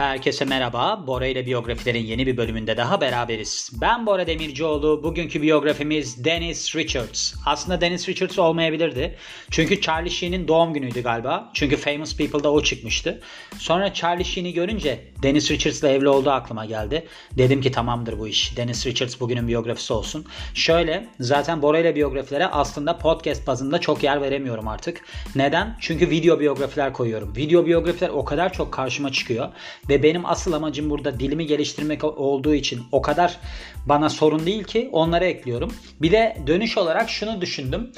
Herkese merhaba. Bora ile biyografilerin yeni bir bölümünde daha beraberiz. Ben Bora Demircioğlu. Bugünkü biyografimiz Dennis Richards. Aslında Dennis Richards olmayabilirdi. Çünkü Charlie Sheen'in doğum günüydü galiba. Çünkü Famous People'da o çıkmıştı. Sonra Charlie Sheen'i görünce Dennis Richards'la evli olduğu aklıma geldi. Dedim ki tamamdır bu iş. Dennis Richards bugünün biyografisi olsun. Şöyle zaten Bora ile biyografilere aslında podcast bazında çok yer veremiyorum artık. Neden? Çünkü video biyografiler koyuyorum. Video biyografiler o kadar çok karşıma çıkıyor ve benim asıl amacım burada dilimi geliştirmek olduğu için o kadar bana sorun değil ki onları ekliyorum. Bir de dönüş olarak şunu düşündüm.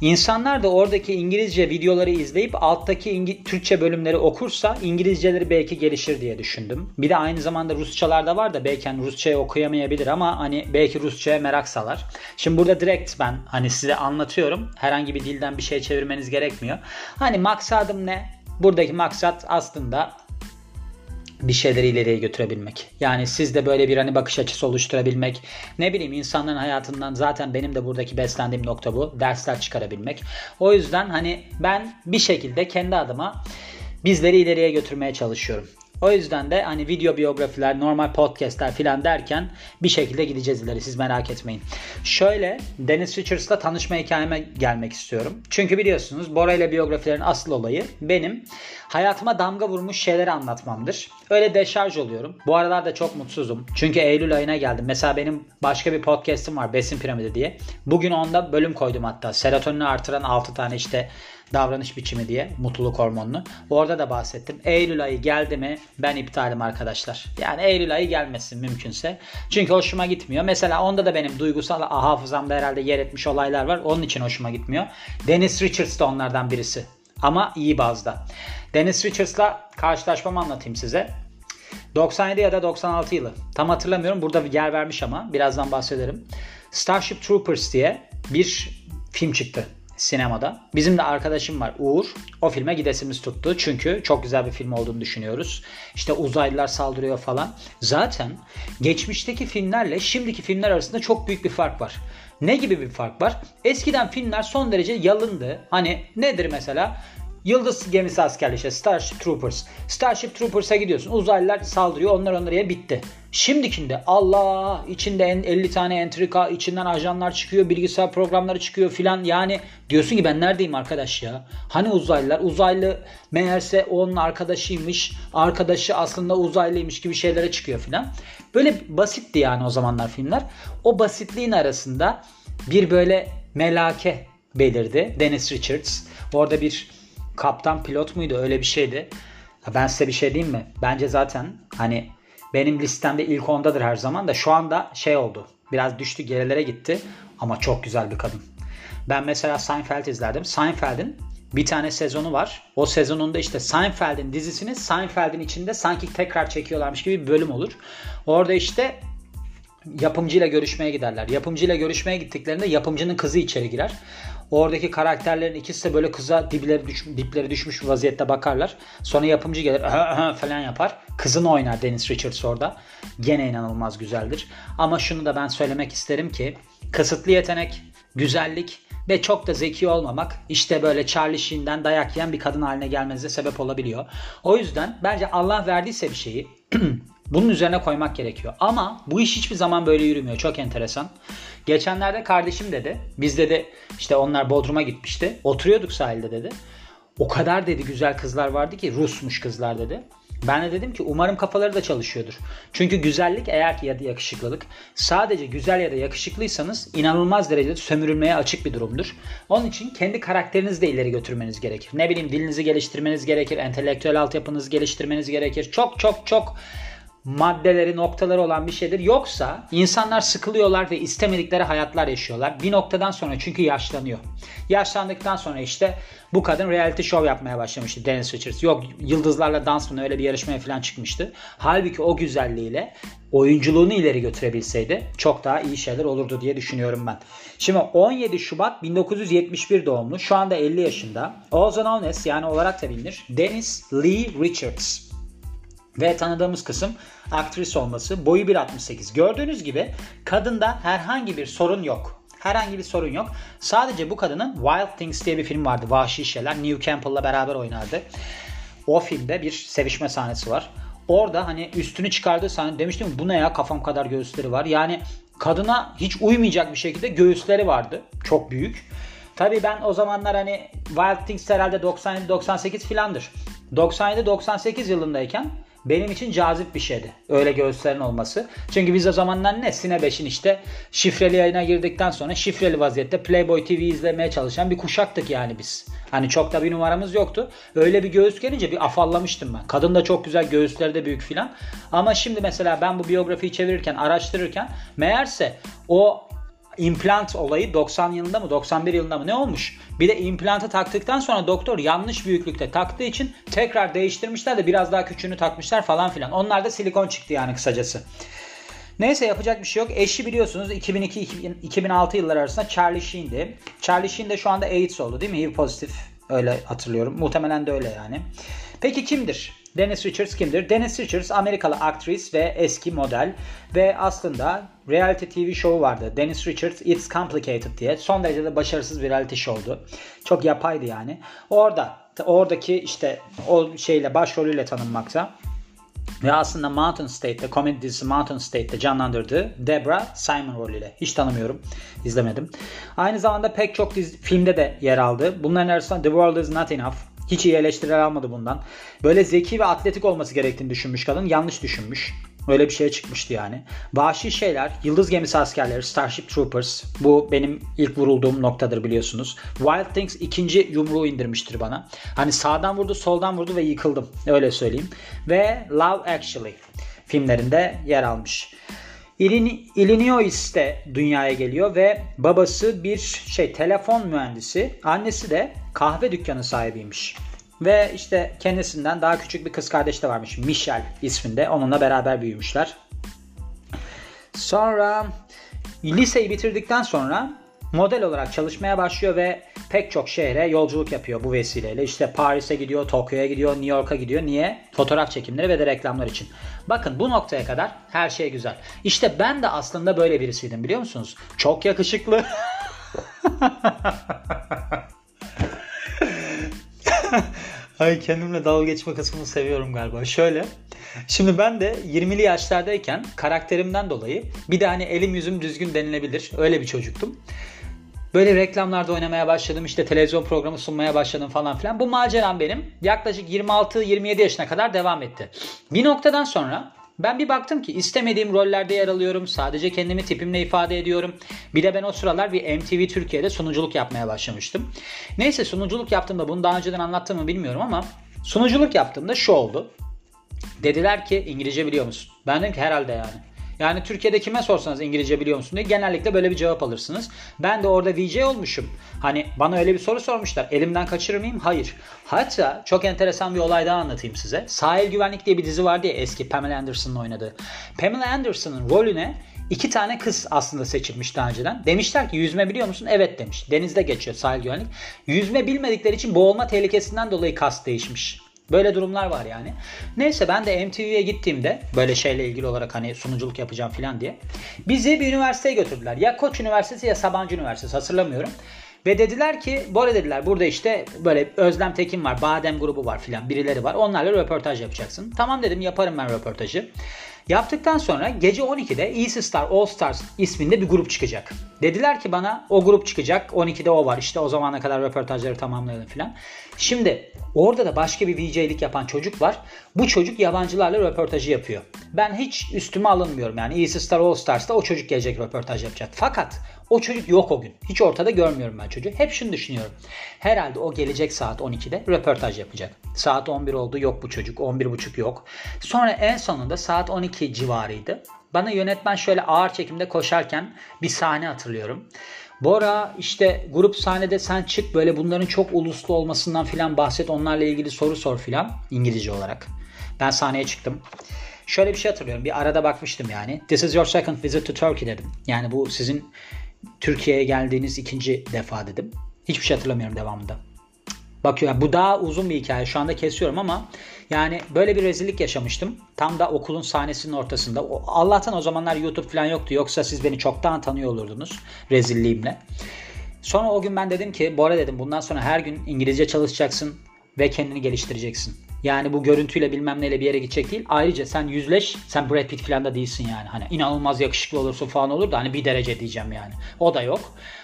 İnsanlar da oradaki İngilizce videoları izleyip alttaki İngi- Türkçe bölümleri okursa İngilizceleri belki gelişir diye düşündüm. Bir de aynı zamanda Rusçalar da var da belki hani Rusçayı okuyamayabilir ama hani belki Rusçaya merak salar. Şimdi burada direkt ben hani size anlatıyorum. Herhangi bir dilden bir şey çevirmeniz gerekmiyor. Hani maksadım ne? Buradaki maksat aslında bir şeyleri ileriye götürebilmek. Yani siz de böyle bir hani bakış açısı oluşturabilmek. Ne bileyim insanların hayatından zaten benim de buradaki beslendiğim nokta bu. Dersler çıkarabilmek. O yüzden hani ben bir şekilde kendi adıma bizleri ileriye götürmeye çalışıyorum. O yüzden de hani video biyografiler, normal podcastler filan derken bir şekilde gideceğiz ileri siz merak etmeyin. Şöyle Dennis Richards'la tanışma hikayeme gelmek istiyorum. Çünkü biliyorsunuz Bora ile biyografilerin asıl olayı benim hayatıma damga vurmuş şeyleri anlatmamdır. Öyle deşarj oluyorum. Bu aralar da çok mutsuzum. Çünkü Eylül ayına geldim. Mesela benim başka bir podcast'im var Besin Piramidi diye. Bugün onda bölüm koydum hatta. Serotonini artıran 6 tane işte davranış biçimi diye mutluluk hormonunu. Orada da bahsettim. Eylül ayı geldi mi ben iptalim arkadaşlar. Yani Eylül ayı gelmesin mümkünse. Çünkü hoşuma gitmiyor. Mesela onda da benim duygusal hafızamda herhalde yer etmiş olaylar var. Onun için hoşuma gitmiyor. Dennis Richards da onlardan birisi. Ama iyi bazda. Dennis Richards'la karşılaşmamı anlatayım size. 97 ya da 96 yılı. Tam hatırlamıyorum. Burada bir yer vermiş ama birazdan bahsederim. Starship Troopers diye bir film çıktı sinemada. Bizim de arkadaşım var Uğur. O filme gidesimiz tuttu. Çünkü çok güzel bir film olduğunu düşünüyoruz. İşte uzaylılar saldırıyor falan. Zaten geçmişteki filmlerle şimdiki filmler arasında çok büyük bir fark var. Ne gibi bir fark var? Eskiden filmler son derece yalındı. Hani nedir mesela? Yıldız gemisi askerliği işte Starship Troopers. Starship Troopers'a gidiyorsun. Uzaylılar saldırıyor. Onlar onlara bitti. Şimdikinde Allah içinde 50 tane entrika içinden ajanlar çıkıyor. Bilgisayar programları çıkıyor filan. Yani diyorsun ki ben neredeyim arkadaş ya? Hani uzaylılar? Uzaylı meğerse onun arkadaşıymış. Arkadaşı aslında uzaylıymış gibi şeylere çıkıyor filan. Böyle basitti yani o zamanlar filmler. O basitliğin arasında bir böyle melake belirdi. Dennis Richards. Orada bir kaptan pilot muydu öyle bir şeydi. Ben size bir şey diyeyim mi? Bence zaten hani benim listemde ilk ondadır her zaman da şu anda şey oldu. Biraz düştü gerilere gitti ama çok güzel bir kadın. Ben mesela Seinfeld izlerdim. Seinfeld'in bir tane sezonu var. O sezonunda işte Seinfeld'in dizisini Seinfeld'in içinde sanki tekrar çekiyorlarmış gibi bir bölüm olur. Orada işte yapımcıyla görüşmeye giderler. Yapımcıyla görüşmeye gittiklerinde yapımcının kızı içeri girer. Oradaki karakterlerin ikisi de böyle kıza dipleri, düş, dipleri düşmüş vaziyette bakarlar. Sonra yapımcı gelir falan yapar. Kızını oynar Dennis Richards orada. Gene inanılmaz güzeldir. Ama şunu da ben söylemek isterim ki kısıtlı yetenek, güzellik ve çok da zeki olmamak işte böyle Charlie Sheen'den dayak yiyen bir kadın haline gelmenize sebep olabiliyor. O yüzden bence Allah verdiyse bir şeyi bunun üzerine koymak gerekiyor. Ama bu iş hiçbir zaman böyle yürümüyor. Çok enteresan. Geçenlerde kardeşim dedi. Biz dedi işte onlar Bodrum'a gitmişti. Oturuyorduk sahilde dedi. O kadar dedi güzel kızlar vardı ki Rusmuş kızlar dedi. Ben de dedim ki umarım kafaları da çalışıyordur. Çünkü güzellik eğer ki ya da yakışıklılık sadece güzel ya da yakışıklıysanız inanılmaz derecede sömürülmeye açık bir durumdur. Onun için kendi karakterinizi de ileri götürmeniz gerekir. Ne bileyim dilinizi geliştirmeniz gerekir, entelektüel altyapınızı geliştirmeniz gerekir. Çok çok çok maddeleri, noktaları olan bir şeydir. Yoksa insanlar sıkılıyorlar ve istemedikleri hayatlar yaşıyorlar. Bir noktadan sonra çünkü yaşlanıyor. Yaşlandıktan sonra işte bu kadın reality show yapmaya başlamıştı Dennis Richards. Yok yıldızlarla dans mı öyle bir yarışmaya falan çıkmıştı. Halbuki o güzelliğiyle oyunculuğunu ileri götürebilseydi çok daha iyi şeyler olurdu diye düşünüyorum ben. Şimdi 17 Şubat 1971 doğumlu. Şu anda 50 yaşında. Also known as yani olarak da bilinir. Dennis Lee Richards. Ve tanıdığımız kısım aktris olması. Boyu 1.68. Gördüğünüz gibi kadında herhangi bir sorun yok. Herhangi bir sorun yok. Sadece bu kadının Wild Things diye bir film vardı. Vahşi Şeyler. New Campbell'la beraber oynardı. O filmde bir sevişme sahnesi var. orada hani üstünü çıkardığı sahne demiştim bu ne ya kafam kadar göğüsleri var. Yani kadına hiç uymayacak bir şekilde göğüsleri vardı. Çok büyük. Tabii ben o zamanlar hani Wild Things herhalde 97-98 filandır. 97-98 yılındayken benim için cazip bir şeydi. Öyle göğüslerin olması. Çünkü biz o zamanlar ne? Sine 5'in işte şifreli yayına girdikten sonra şifreli vaziyette Playboy TV izlemeye çalışan bir kuşaktık yani biz. Hani çok da bir numaramız yoktu. Öyle bir göğüs gelince bir afallamıştım ben. Kadın da çok güzel göğüsleri de büyük filan. Ama şimdi mesela ben bu biyografiyi çevirirken, araştırırken meğerse o implant olayı 90 yılında mı 91 yılında mı ne olmuş? Bir de implantı taktıktan sonra doktor yanlış büyüklükte taktığı için tekrar değiştirmişler de biraz daha küçüğünü takmışlar falan filan. Onlar da silikon çıktı yani kısacası. Neyse yapacak bir şey yok. Eşi biliyorsunuz 2002-2006 yıllar arasında Charlie Sheen'di. Charlie Sheen de şu anda AIDS oldu değil mi? HIV pozitif. Öyle hatırlıyorum. Muhtemelen de öyle yani. Peki kimdir? Dennis Richards kimdir? Dennis Richards Amerikalı aktris ve eski model ve aslında reality TV show vardı. Dennis Richards It's Complicated diye. Son derece de başarısız bir reality show'du. Çok yapaydı yani. Orada oradaki işte o şeyle başrolüyle tanınmakta. Ve aslında Mountain State'te, komedi dizisi Mountain State'te canlandırdığı Debra Simon rolüyle. Hiç tanımıyorum. izlemedim. Aynı zamanda pek çok dizi, filmde de yer aldı. Bunların arasında The World Is Not Enough, hiç iyi eleştiriler almadı bundan. Böyle zeki ve atletik olması gerektiğini düşünmüş kadın. Yanlış düşünmüş. Öyle bir şeye çıkmıştı yani. Vahşi şeyler, Yıldız Gemisi Askerleri, Starship Troopers. Bu benim ilk vurulduğum noktadır biliyorsunuz. Wild Things ikinci yumruğu indirmiştir bana. Hani sağdan vurdu, soldan vurdu ve yıkıldım. Öyle söyleyeyim. Ve Love Actually filmlerinde yer almış. Illinois'te dünyaya geliyor ve babası bir şey telefon mühendisi, annesi de kahve dükkanı sahibiymiş. Ve işte kendisinden daha küçük bir kız kardeş de varmış. Michelle isminde. Onunla beraber büyümüşler. Sonra liseyi bitirdikten sonra model olarak çalışmaya başlıyor ve pek çok şehre yolculuk yapıyor bu vesileyle. İşte Paris'e gidiyor, Tokyo'ya gidiyor, New York'a gidiyor. Niye? Fotoğraf çekimleri ve de reklamlar için. Bakın bu noktaya kadar her şey güzel. İşte ben de aslında böyle birisiydim biliyor musunuz? Çok yakışıklı. Ay kendimle dalga geçme kısmını seviyorum galiba. Şöyle. Şimdi ben de 20'li yaşlardayken karakterimden dolayı bir de hani elim yüzüm düzgün denilebilir. Öyle bir çocuktum. Böyle reklamlarda oynamaya başladım. işte televizyon programı sunmaya başladım falan filan. Bu maceram benim yaklaşık 26-27 yaşına kadar devam etti. Bir noktadan sonra ben bir baktım ki istemediğim rollerde yer alıyorum. Sadece kendimi tipimle ifade ediyorum. Bir de ben o sıralar bir MTV Türkiye'de sunuculuk yapmaya başlamıştım. Neyse sunuculuk yaptığımda bunu daha önceden anlattım mı bilmiyorum ama sunuculuk yaptığımda şu oldu. Dediler ki İngilizce biliyor musun? Ben dedim ki herhalde yani. Yani Türkiye'de kime sorsanız İngilizce biliyor musun diye genellikle böyle bir cevap alırsınız. Ben de orada VJ olmuşum. Hani bana öyle bir soru sormuşlar. Elimden kaçırır mıyım? Hayır. Hatta çok enteresan bir olay daha anlatayım size. Sahil Güvenlik diye bir dizi vardı ya eski Pamela Anderson'ın oynadığı. Pamela Anderson'ın rolüne iki tane kız aslında seçilmiş daha önceden. Demişler ki yüzme biliyor musun? Evet demiş. Denizde geçiyor sahil güvenlik. Yüzme bilmedikleri için boğulma tehlikesinden dolayı kas değişmiş. Böyle durumlar var yani. Neyse ben de MTV'ye gittiğimde böyle şeyle ilgili olarak hani sunuculuk yapacağım falan diye. Bizi bir üniversiteye götürdüler. Ya Koç Üniversitesi ya Sabancı Üniversitesi hatırlamıyorum. Ve dediler ki Bora dediler burada işte böyle Özlem Tekin var, Badem grubu var filan birileri var. Onlarla röportaj yapacaksın. Tamam dedim yaparım ben röportajı. Yaptıktan sonra gece 12'de Easy Star All Stars isminde bir grup çıkacak. Dediler ki bana o grup çıkacak 12'de o var işte o zamana kadar röportajları tamamlayalım filan. Şimdi orada da başka bir VJ'lik yapan çocuk var. Bu çocuk yabancılarla röportajı yapıyor. Ben hiç üstüme alınmıyorum yani Easy Star All Stars'ta o çocuk gelecek röportaj yapacak. Fakat o çocuk yok o gün. Hiç ortada görmüyorum ben çocuğu. Hep şunu düşünüyorum. Herhalde o gelecek saat 12'de röportaj yapacak. Saat 11 oldu yok bu çocuk. 11.30 yok. Sonra en sonunda saat 12 civarıydı. Bana yönetmen şöyle ağır çekimde koşarken bir sahne hatırlıyorum. Bora işte grup sahnede sen çık böyle bunların çok uluslu olmasından filan bahset onlarla ilgili soru sor filan İngilizce olarak. Ben sahneye çıktım. Şöyle bir şey hatırlıyorum. Bir arada bakmıştım yani. This is your second visit to Turkey dedim. Yani bu sizin Türkiye'ye geldiğiniz ikinci defa dedim. Hiçbir şey hatırlamıyorum devamında. Bakıyor bu daha uzun bir hikaye. Şu anda kesiyorum ama yani böyle bir rezillik yaşamıştım. Tam da okulun sahnesinin ortasında. Allah'tan o zamanlar YouTube falan yoktu. Yoksa siz beni çoktan tanıyor olurdunuz rezilliğimle. Sonra o gün ben dedim ki Bora dedim bundan sonra her gün İngilizce çalışacaksın ve kendini geliştireceksin. Yani bu görüntüyle bilmem neyle bir yere gidecek değil. Ayrıca sen yüzleş. Sen Brad Pitt falan da değilsin yani. Hani inanılmaz yakışıklı olursun falan olur da hani bir derece diyeceğim yani. O da yok.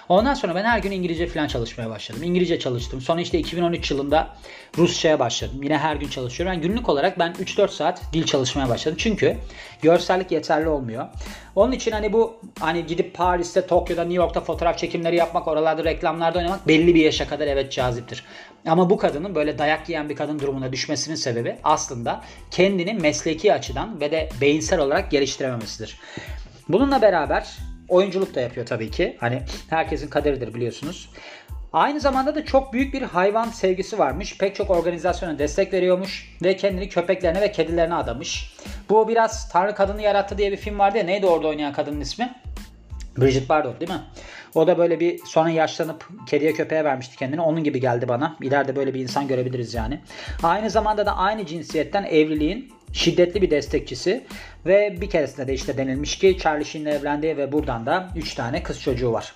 Ondan sonra ben her gün İngilizce falan çalışmaya başladım. İngilizce çalıştım. Sonra işte 2013 yılında Rusça'ya başladım. Yine her gün çalışıyorum. Yani günlük olarak ben 3-4 saat dil çalışmaya başladım. Çünkü görsellik yeterli olmuyor. Onun için hani bu hani gidip Paris'te, Tokyo'da, New York'ta fotoğraf çekimleri yapmak, oralarda reklamlarda oynamak belli bir yaşa kadar evet caziptir. Ama bu kadının böyle dayak yiyen bir kadın durumuna düşmesinin sebebi aslında kendini mesleki açıdan ve de beyinsel olarak geliştirememesidir. Bununla beraber oyunculuk da yapıyor tabii ki. Hani herkesin kaderidir biliyorsunuz. Aynı zamanda da çok büyük bir hayvan sevgisi varmış. Pek çok organizasyona destek veriyormuş ve kendini köpeklerine ve kedilerine adamış. Bu biraz Tanrı Kadını Yarattı diye bir film vardı ya. Neydi orada oynayan kadının ismi? Bridget Bardot değil mi? O da böyle bir sonra yaşlanıp kediye köpeğe vermişti kendini. Onun gibi geldi bana. İleride böyle bir insan görebiliriz yani. Aynı zamanda da aynı cinsiyetten evliliğin şiddetli bir destekçisi ve bir keresinde de işte denilmiş ki Charlie Sheen'le evlendi ve buradan da 3 tane kız çocuğu var.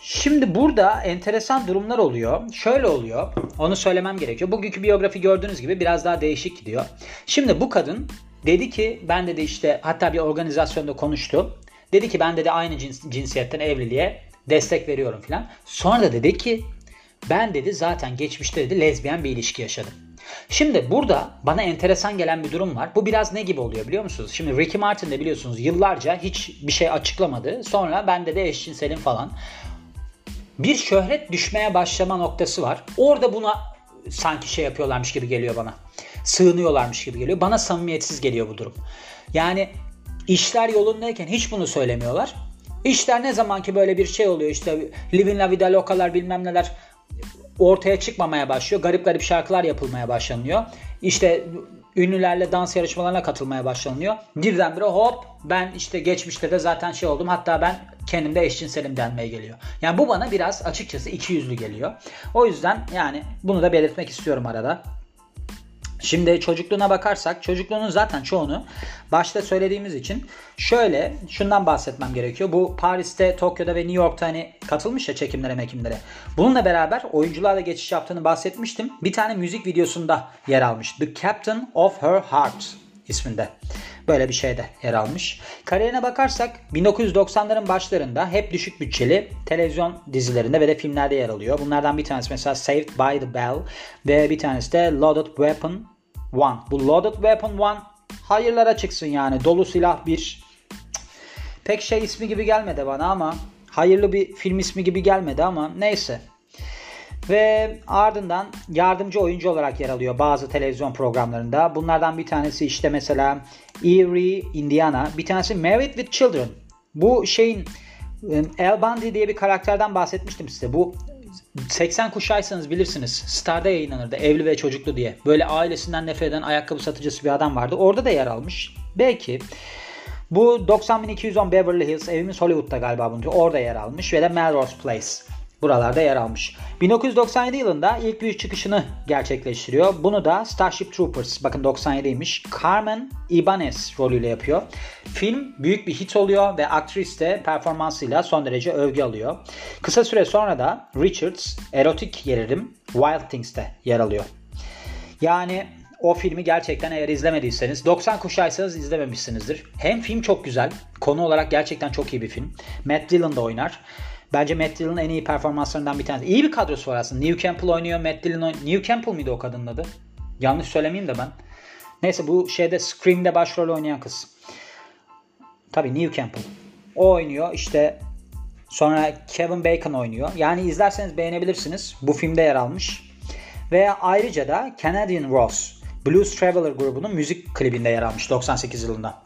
Şimdi burada enteresan durumlar oluyor. Şöyle oluyor. Onu söylemem gerekiyor. Bugünkü biyografi gördüğünüz gibi biraz daha değişik gidiyor. Şimdi bu kadın dedi ki ben dedi işte hatta bir organizasyonda konuştu. Dedi ki ben dedi aynı cins, cinsiyetten evliliğe destek veriyorum filan. Sonra da dedi ki ben dedi zaten geçmişte dedi lezbiyen bir ilişki yaşadım. Şimdi burada bana enteresan gelen bir durum var. Bu biraz ne gibi oluyor biliyor musunuz? Şimdi Ricky Martin de biliyorsunuz yıllarca hiç bir şey açıklamadı. Sonra bende de eşcinselim falan. Bir şöhret düşmeye başlama noktası var. Orada buna sanki şey yapıyorlarmış gibi geliyor bana. Sığınıyorlarmış gibi geliyor. Bana samimiyetsiz geliyor bu durum. Yani işler yolundayken hiç bunu söylemiyorlar. İşler ne zaman ki böyle bir şey oluyor işte Living La Vida Loca'lar bilmem neler ortaya çıkmamaya başlıyor. Garip garip şarkılar yapılmaya başlanıyor. İşte ünlülerle dans yarışmalarına katılmaya başlanıyor. Birdenbire hop ben işte geçmişte de zaten şey oldum. Hatta ben kendimde eşcinselim denmeye geliyor. Yani bu bana biraz açıkçası iki yüzlü geliyor. O yüzden yani bunu da belirtmek istiyorum arada. Şimdi çocukluğuna bakarsak çocukluğunun zaten çoğunu başta söylediğimiz için şöyle şundan bahsetmem gerekiyor. Bu Paris'te, Tokyo'da ve New York'ta hani katılmış ya çekimlere mekimlere. Bununla beraber oyuncularla geçiş yaptığını bahsetmiştim. Bir tane müzik videosunda yer almış. The Captain of Her Heart isminde. Böyle bir şeyde yer almış. Kariyerine bakarsak 1990'ların başlarında hep düşük bütçeli televizyon dizilerinde ve de filmlerde yer alıyor. Bunlardan bir tanesi mesela Saved by the Bell ve bir tanesi de Loaded Weapon One. Bu Loaded Weapon One hayırlara çıksın yani. Dolu silah bir. Pek şey ismi gibi gelmedi bana ama hayırlı bir film ismi gibi gelmedi ama neyse. Ve ardından yardımcı oyuncu olarak yer alıyor bazı televizyon programlarında. Bunlardan bir tanesi işte mesela Erie, Indiana. Bir tanesi Married with Children. Bu şeyin El Bundy diye bir karakterden bahsetmiştim size. Bu 80 kuşaysanız bilirsiniz. Star'da yayınlanırdı evli ve çocuklu diye. Böyle ailesinden nefret eden ayakkabı satıcısı bir adam vardı. Orada da yer almış. Belki bu 90.210 Beverly Hills evimiz Hollywood'da galiba bunu Orada yer almış ve de Melrose Place buralarda yer almış. 1997 yılında ilk büyük çıkışını gerçekleştiriyor. Bunu da Starship Troopers, bakın 97'ymiş, Carmen Ibanez rolüyle yapıyor. Film büyük bir hit oluyor ve aktris de performansıyla son derece övgü alıyor. Kısa süre sonra da Richards erotik gerilim Wild Things'te yer alıyor. Yani o filmi gerçekten eğer izlemediyseniz 90 kuşaysanız izlememişsinizdir. Hem film çok güzel. Konu olarak gerçekten çok iyi bir film. Matt Dillon da oynar. Bence Matt Dillon'ın en iyi performanslarından bir tanesi. İyi bir kadrosu var aslında. New Campbell oynuyor, Matt Dillon oynuyor. New Campbell mıydı o kadının adı? Yanlış söylemeyeyim de ben. Neyse bu şeyde Scream'de başrol oynayan kız. Tabii New Campbell. O oynuyor. İşte sonra Kevin Bacon oynuyor. Yani izlerseniz beğenebilirsiniz. Bu filmde yer almış. Ve ayrıca da Canadian Ross Blues Traveler grubunun müzik klibinde yer almış 98 yılında.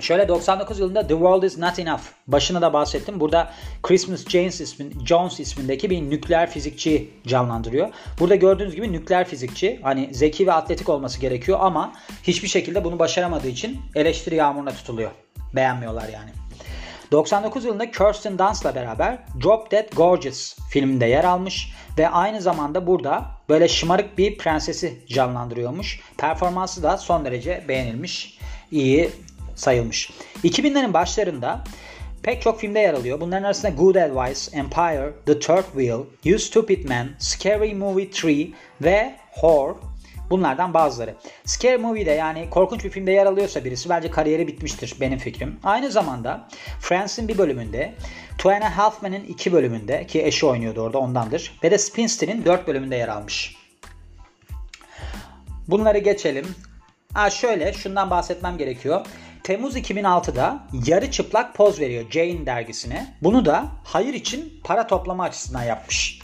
Şöyle 99 yılında The World Is Not Enough başına da bahsettim. Burada Christmas Jones, ismin, Jones ismindeki bir nükleer fizikçi canlandırıyor. Burada gördüğünüz gibi nükleer fizikçi hani zeki ve atletik olması gerekiyor ama hiçbir şekilde bunu başaramadığı için eleştiri yağmuruna tutuluyor. Beğenmiyorlar yani. 99 yılında Kirsten Dunst'la beraber Drop Dead Gorgeous filminde yer almış ve aynı zamanda burada böyle şımarık bir prensesi canlandırıyormuş. Performansı da son derece beğenilmiş. İyi sayılmış. 2000'lerin başlarında pek çok filmde yer alıyor. Bunların arasında Good Advice, Empire, The Third Wheel, You Stupid Man, Scary Movie 3 ve Whore Bunlardan bazıları. Scary Movie'de yani korkunç bir filmde yer alıyorsa birisi bence kariyeri bitmiştir benim fikrim. Aynı zamanda Friends'in bir bölümünde Two and a Half Men'in iki bölümünde ki eşi oynuyordu orada ondandır. Ve de Spinster'in dört bölümünde yer almış. Bunları geçelim. Ha şöyle şundan bahsetmem gerekiyor. Temmuz 2006'da yarı çıplak poz veriyor Jane dergisine. Bunu da hayır için para toplama açısından yapmış.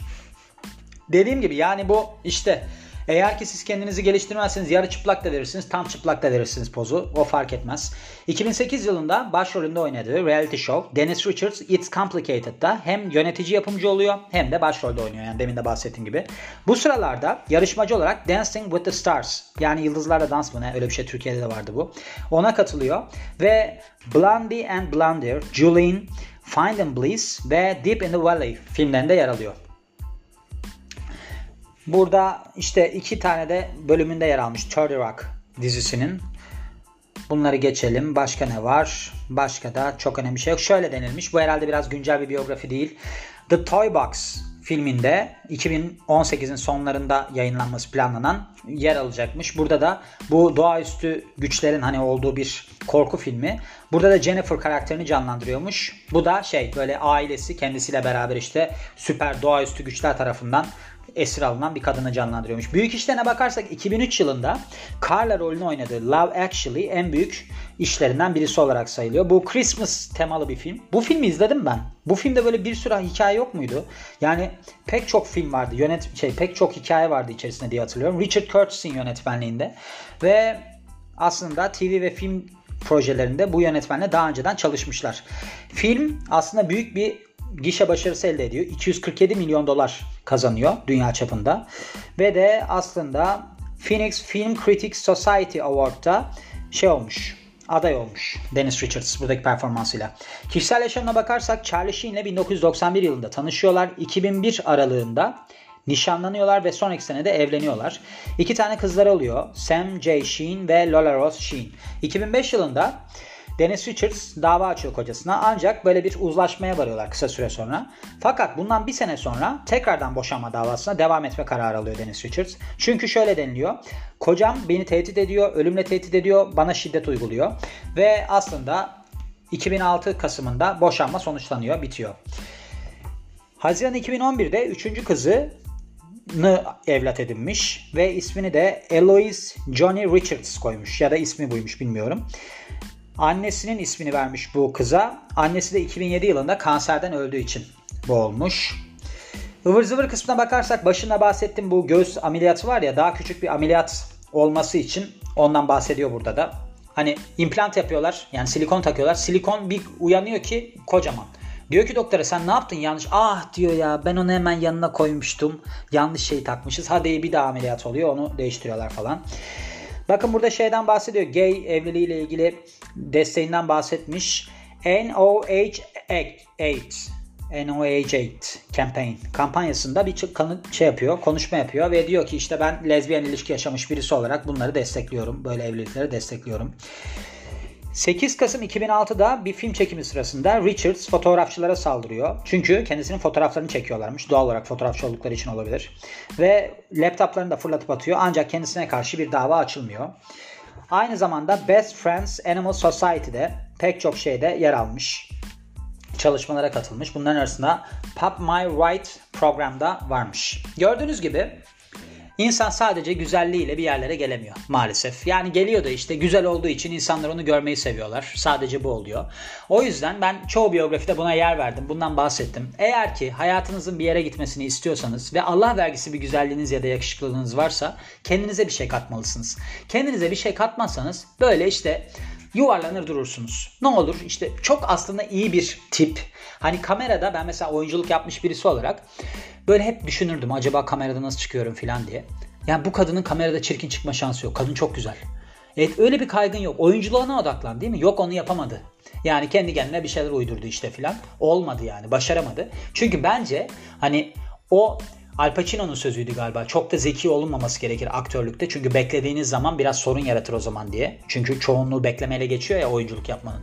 Dediğim gibi yani bu işte eğer ki siz kendinizi geliştirmezseniz yarı çıplak da verirsiniz, tam çıplak da verirsiniz pozu. O fark etmez. 2008 yılında başrolünde oynadığı reality show Dennis Richards It's Complicated'da hem yönetici yapımcı oluyor hem de başrolde oynuyor. Yani demin de bahsettiğim gibi. Bu sıralarda yarışmacı olarak Dancing with the Stars yani Yıldızlarla Dans mı ne öyle bir şey Türkiye'de de vardı bu. Ona katılıyor ve Blondie and Blonde, Julian, Find and Bliss ve Deep in the Valley filmlerinde yer alıyor. Burada işte iki tane de bölümünde yer almış 30 Rock dizisinin. Bunları geçelim. Başka ne var? Başka da çok önemli şey yok. Şöyle denilmiş. Bu herhalde biraz güncel bir biyografi değil. The Toy Box filminde 2018'in sonlarında yayınlanması planlanan yer alacakmış. Burada da bu doğaüstü güçlerin hani olduğu bir korku filmi. Burada da Jennifer karakterini canlandırıyormuş. Bu da şey böyle ailesi kendisiyle beraber işte süper doğaüstü güçler tarafından esir alınan bir kadını canlandırıyormuş. Büyük işlerine bakarsak 2003 yılında Carla rolünü oynadığı Love Actually en büyük işlerinden birisi olarak sayılıyor. Bu Christmas temalı bir film. Bu filmi izledim ben. Bu filmde böyle bir sürü hikaye yok muydu? Yani pek çok film vardı. Yönet şey pek çok hikaye vardı içerisinde diye hatırlıyorum. Richard Curtis'in yönetmenliğinde ve aslında TV ve film projelerinde bu yönetmenle daha önceden çalışmışlar. Film aslında büyük bir gişe başarısı elde ediyor. 247 milyon dolar kazanıyor dünya çapında. Ve de aslında Phoenix Film Critics Society Award'da şey olmuş aday olmuş Dennis Richards buradaki performansıyla. Kişisel yaşamına bakarsak Charlie Sheen ile 1991 yılında tanışıyorlar. 2001 aralığında nişanlanıyorlar ve sonraki sene de evleniyorlar. İki tane kızları oluyor. Sam J. Sheen ve Lola Rose Sheen. 2005 yılında Dennis Richards dava açıyor kocasına ancak böyle bir uzlaşmaya varıyorlar kısa süre sonra. Fakat bundan bir sene sonra tekrardan boşanma davasına devam etme kararı alıyor Dennis Richards. Çünkü şöyle deniliyor. Kocam beni tehdit ediyor, ölümle tehdit ediyor, bana şiddet uyguluyor. Ve aslında 2006 Kasım'ında boşanma sonuçlanıyor, bitiyor. Haziran 2011'de üçüncü kızı evlat edinmiş ve ismini de Eloise Johnny Richards koymuş ya da ismi buymuş bilmiyorum. Annesinin ismini vermiş bu kıza. Annesi de 2007 yılında kanserden öldüğü için bu olmuş. Ivır zıvır kısmına bakarsak başında bahsettim bu göğüs ameliyatı var ya daha küçük bir ameliyat olması için ondan bahsediyor burada da. Hani implant yapıyorlar yani silikon takıyorlar. Silikon bir uyanıyor ki kocaman. Diyor ki doktora sen ne yaptın yanlış? Ah diyor ya ben onu hemen yanına koymuştum. Yanlış şey takmışız. Hadi bir daha ameliyat oluyor onu değiştiriyorlar falan. Bakın burada şeyden bahsediyor. Gay evliliğiyle ilgili desteğinden bahsetmiş. NOH8 NOH8 campaign kampanyasında bir şey yapıyor, konuşma yapıyor ve diyor ki işte ben lezbiyen ilişki yaşamış birisi olarak bunları destekliyorum. Böyle evlilikleri destekliyorum. 8 Kasım 2006'da bir film çekimi sırasında Richards fotoğrafçılara saldırıyor. Çünkü kendisinin fotoğraflarını çekiyorlarmış. Doğal olarak fotoğrafçı oldukları için olabilir. Ve laptoplarını da fırlatıp atıyor. Ancak kendisine karşı bir dava açılmıyor. Aynı zamanda Best Friends Animal Society'de pek çok şeyde yer almış. Çalışmalara katılmış. Bunların arasında Pop My Right programda varmış. Gördüğünüz gibi İnsan sadece güzelliğiyle bir yerlere gelemiyor maalesef. Yani geliyor da işte güzel olduğu için insanlar onu görmeyi seviyorlar. Sadece bu oluyor. O yüzden ben çoğu biyografide buna yer verdim. Bundan bahsettim. Eğer ki hayatınızın bir yere gitmesini istiyorsanız ve Allah vergisi bir güzelliğiniz ya da yakışıklılığınız varsa kendinize bir şey katmalısınız. Kendinize bir şey katmazsanız böyle işte yuvarlanır durursunuz. Ne olur işte çok aslında iyi bir tip. Hani kamerada ben mesela oyunculuk yapmış birisi olarak Böyle hep düşünürdüm acaba kamerada nasıl çıkıyorum falan diye. Yani bu kadının kamerada çirkin çıkma şansı yok. Kadın çok güzel. Evet öyle bir kaygın yok. Oyunculuğuna odaklan değil mi? Yok onu yapamadı. Yani kendi kendine bir şeyler uydurdu işte filan. Olmadı yani başaramadı. Çünkü bence hani o Al Pacino'nun sözüydü galiba. Çok da zeki olunmaması gerekir aktörlükte. Çünkü beklediğiniz zaman biraz sorun yaratır o zaman diye. Çünkü çoğunluğu beklemeyle geçiyor ya oyunculuk yapmanın.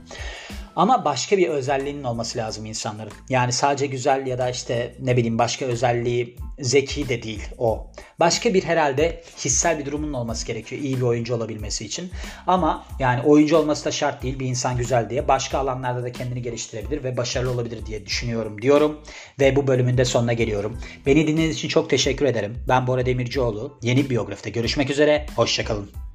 Ama başka bir özelliğinin olması lazım insanların. Yani sadece güzel ya da işte ne bileyim başka özelliği zeki de değil o. Başka bir herhalde hissel bir durumun olması gerekiyor iyi bir oyuncu olabilmesi için. Ama yani oyuncu olması da şart değil. Bir insan güzel diye. Başka alanlarda da kendini geliştirebilir ve başarılı olabilir diye düşünüyorum diyorum. Ve bu bölümün de sonuna geliyorum. Beni dinlediğiniz için çok teşekkür ederim. Ben Bora Demircioğlu. Yeni biyografide görüşmek üzere. Hoşçakalın.